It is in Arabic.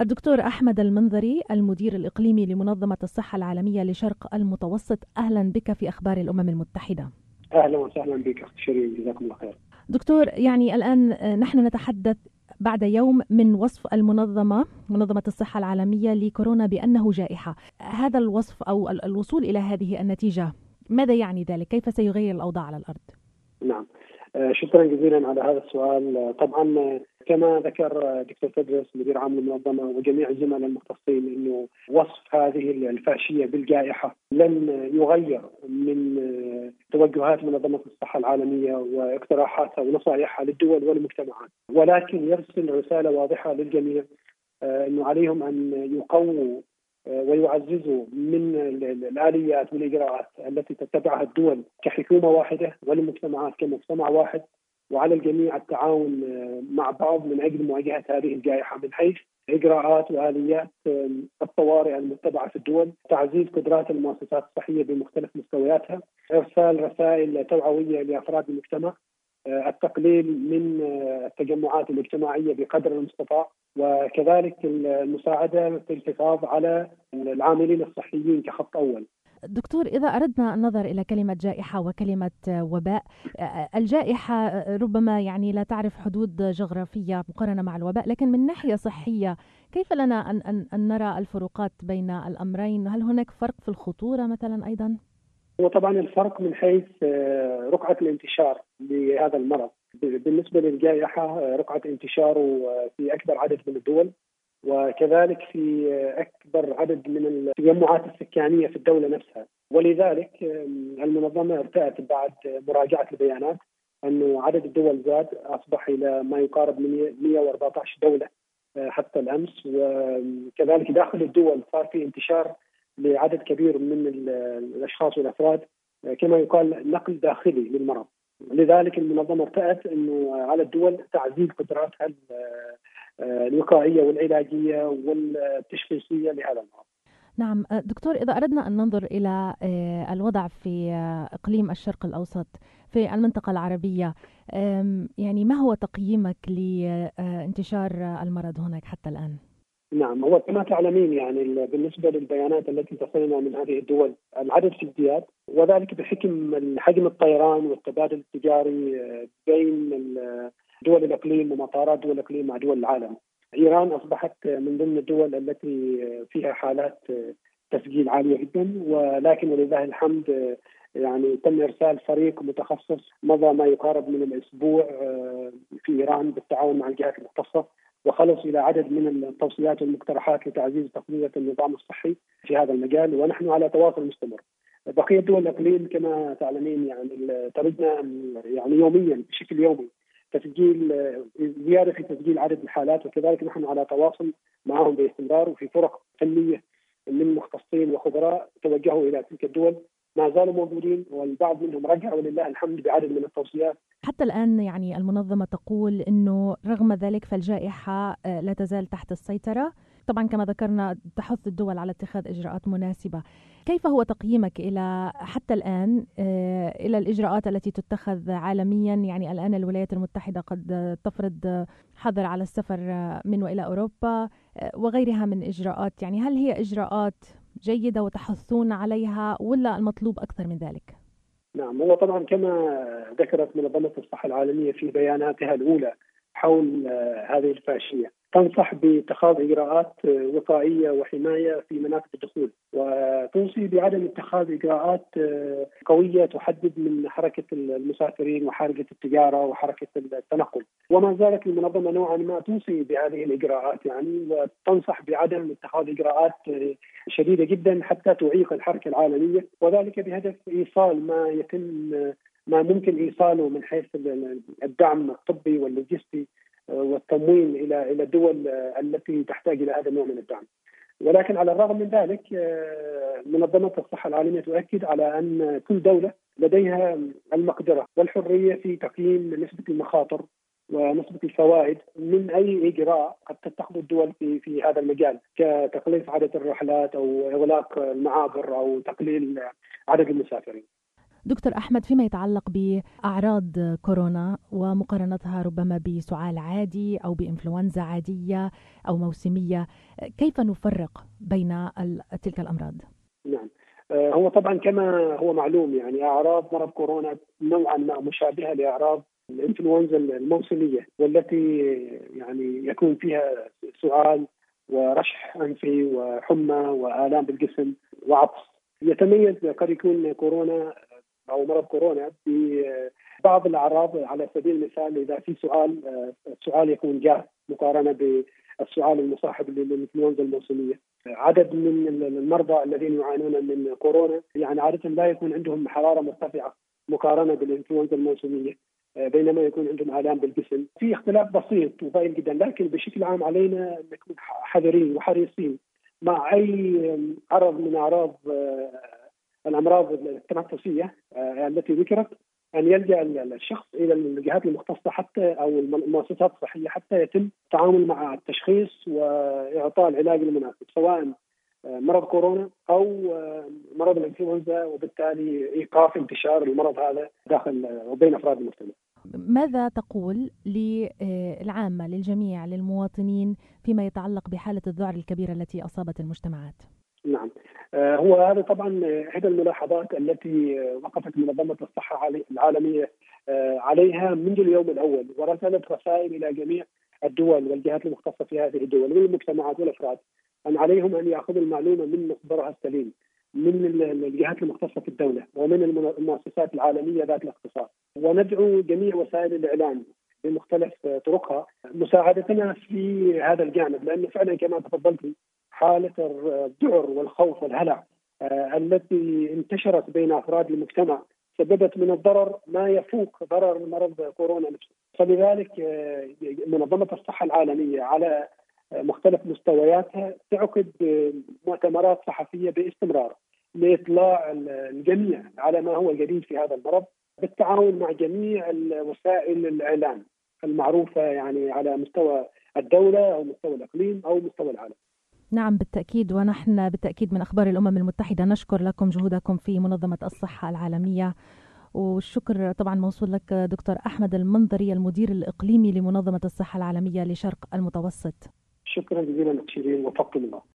الدكتور أحمد المنذري المدير الإقليمي لمنظمة الصحة العالمية لشرق المتوسط. أهلا بك في أخبار الأمم المتحدة. أهلا وسهلا بك أخت شيرين جزاكم الله خير. دكتور يعني الآن نحن نتحدث بعد يوم من وصف المنظمة منظمة الصحة العالمية لكورونا بأنه جائحة. هذا الوصف أو الوصول إلى هذه النتيجة ماذا يعني ذلك؟ كيف سيغير الأوضاع على الأرض؟ نعم. آه، شكرا جزيلا على هذا السؤال. آه، طبعا آه، كما ذكر دكتور تدرس مدير عام المنظمه وجميع الزملاء المختصين إنه وصف هذه الفاشية بالجائحة لن يغير من توجهات منظمة الصحة العالمية واقتراحاتها ونصائحها للدول والمجتمعات. ولكن يرسل رسالة واضحة للجميع إنه عليهم أن يقووا ويعززوا من الآليات والاجراءات التي تتبعها الدول كحكومة واحدة والمجتمعات كمجتمع واحد. وعلى الجميع التعاون مع بعض من أجل مواجهة هذه الجائحة من حيث إجراءات وآليات الطوارئ المتبعة في الدول، تعزيز قدرات المؤسسات الصحية بمختلف مستوياتها، إرسال رسائل توعوية لأفراد المجتمع، التقليل من التجمعات الاجتماعية بقدر المستطاع وكذلك المساعدة في الحفاظ على العاملين الصحيين كخط أول. دكتور إذا أردنا النظر إلى كلمة جائحة وكلمة وباء الجائحة ربما يعني لا تعرف حدود جغرافية مقارنة مع الوباء لكن من ناحية صحية كيف لنا أن, أن, أن نرى الفروقات بين الأمرين هل هناك فرق في الخطورة مثلا أيضا؟ هو طبعا الفرق من حيث رقعة الانتشار لهذا المرض. بالنسبة للجائحة رقعة انتشاره في أكبر عدد من الدول وكذلك في أكبر عدد من التجمعات السكانية في الدولة نفسها. ولذلك المنظمة ارتأت بعد مراجعة البيانات أنه عدد الدول زاد أصبح إلى ما يقارب من 114 دولة حتى الأمس. وكذلك داخل الدول صار في انتشار لعدد كبير من الأشخاص والأفراد كما يقال نقل داخلي للمرض لذلك المنظمة ارتأت إنه على الدول تعزيز قدراتها الوقائية والعلاجية والتشخيصية لهذا المرض. نعم دكتور إذا أردنا أن ننظر إلى الوضع في إقليم الشرق الأوسط في المنطقة العربية يعني ما هو تقييمك لانتشار المرض هناك حتى الآن؟ نعم هو كما تعلمين يعني بالنسبة للبيانات التي تصلنا من هذه الدول العدد في ازدياد وذلك بحكم حجم الطيران والتبادل التجاري بين دول الإقليم ومطارات دول الإقليم مع دول العالم. إيران أصبحت من ضمن الدول التي فيها حالات تسجيل عالية جدا ولكن ولله الحمد يعني تم إرسال فريق متخصص مضى ما يقارب من الأسبوع في إيران بالتعاون مع الجهات المختصة وخلص إلى عدد من التوصيات والمقترحات لتعزيز تقنيه النظام الصحي في هذا المجال ونحن على تواصل مستمر. بقية دول الإقليم كما تعلمين يعني تردنا يعني يوميا بشكل يومي تسجيل زيادة في تسجيل عدد الحالات وكذلك نحن على تواصل معهم باستمرار وفي فرق فنية من مختصين وخبراء توجهوا إلى تلك الدول ما زالوا موجودين والبعض منهم رجع ولله الحمد بعدد من التوصيات. حتى الآن يعني المنظمة تقول أنه رغم ذلك فالجائحة لا تزال تحت السيطرة. طبعا كما ذكرنا تحث الدول على اتخاذ إجراءات مناسبة. كيف هو تقييمك إلى حتى الآن إلى الإجراءات التي تتخذ عالميا؟ يعني الآن الولايات المتحدة قد تفرض حظر على السفر من وإلى أوروبا وغيرها من إجراءات. يعني هل هي إجراءات جيدة وتحثون عليها ولا المطلوب أكثر من ذلك؟ نعم هو طبعا كما ذكرت منظمة الصحة العالمية في بياناتها الأولى حول هذه الفاشية تنصح باتخاذ إجراءات وقائية وحماية في مناطق الدخول وتوصي بعدم اتخاذ إجراءات قوية تحدد من حركة المسافرين وحركة التجارة وحركة التنقل. وما زالت المنظمة نوعا ما توصي بهذه الإجراءات يعني وتنصح بعدم اتخاذ إجراءات شديدة جدا حتى تعيق الحركة العالمية. وذلك بهدف إيصال ما يتم ما ممكن إيصاله من حيث الدعم الطبي واللوجستي والتموين إلى إلى الدول التي تحتاج إلى هذا النوع من الدعم. ولكن على الرغم من ذلك منظمة الصحة العالمية تؤكد على أن كل دولة لديها المقدرة والحرية في تقييم نسبة المخاطر ونسبة الفوائد من أي إجراء قد تتخذ الدول في في هذا المجال كتقليص عدد الرحلات أو إغلاق المعابر أو تقليل عدد المسافرين. دكتور أحمد فيما يتعلق بأعراض كورونا ومقارنتها ربما بسعال عادي أو بإنفلونزا عادية أو موسمية كيف نفرق بين تلك الأمراض؟ نعم آه، هو طبعا كما هو معلوم يعني أعراض مرض كورونا نوعا ما مشابهة لأعراض الإنفلونزا الموسمية والتي يعني يكون فيها سعال ورشح أنفي وحمى وآلام بالجسم وعطس يتميز قد يكون كورونا أو مرض كورونا ببعض الأعراض على سبيل المثال إذا في سؤال السؤال يكون جاف مقارنة بالسؤال المصاحب للإنفلونزا الموسمية. عدد من المرضى الذين يعانون من كورونا يعني عادة لا يكون عندهم حرارة مرتفعة مقارنة بالإنفلونزا الموسمية. بينما يكون عندهم آلام بالجسم، في اختلاف بسيط وضئيل جدا لكن بشكل عام علينا نكون حذرين وحريصين مع أي عرض من أعراض الأمراض التنفسية آه، التي ذكرت أن يلجأ الشخص إلى الجهات المختصة حتى أو المؤسسات الصحية حتى يتم التعامل مع التشخيص وإعطاء العلاج المناسب سواء آه، مرض كورونا أو آه، مرض الإنفلونزا وبالتالي إيقاف انتشار المرض هذا داخل وبين أفراد المجتمع. ماذا تقول للعامه للجميع للمواطنين فيما يتعلق بحالة الذعر الكبيرة التي أصابت المجتمعات؟ نعم هو هذا طبعا إحدى الملاحظات التي وقفت منظمة الصحة العالمية آه، عليها منذ اليوم الأول ورسلت رسائل إلى جميع الدول والجهات المختصة في هذه الدول والمجتمعات والأفراد أن عليهم أن يأخذوا المعلومة من مصدرها السليم من الجهات المختصة في الدولة ومن المؤسسات العالمية ذات الاختصاص وندعو جميع وسائل الإعلام بمختلف طرقها مساعدتنا في هذا الجانب لأنه فعلا كما تفضلت حالة الذعر والخوف والهلع آه، التي انتشرت بين أفراد المجتمع سببت من الضرر ما يفوق ضرر مرض كورونا نفسه فلذلك آه، منظمة الصحة العالمية على مختلف مستوياتها تعقد مؤتمرات صحفية باستمرار لإطلاع الجميع على ما هو جديد في هذا المرض بالتعاون مع جميع وسائل الإعلام المعروفة يعني على مستوى الدولة أو مستوى الإقليم أو مستوى العالم. نعم بالتأكيد. ونحن بالتأكيد من أخبار الأمم المتحدة نشكر لكم جهودكم في منظمة الصحة العالمية. والشكر طبعا موصول لك دكتور أحمد المنظري المدير الإقليمي لمنظمة الصحة العالمية لشرق المتوسط. شكرا جزيلا لك شيرين وفقكم الله.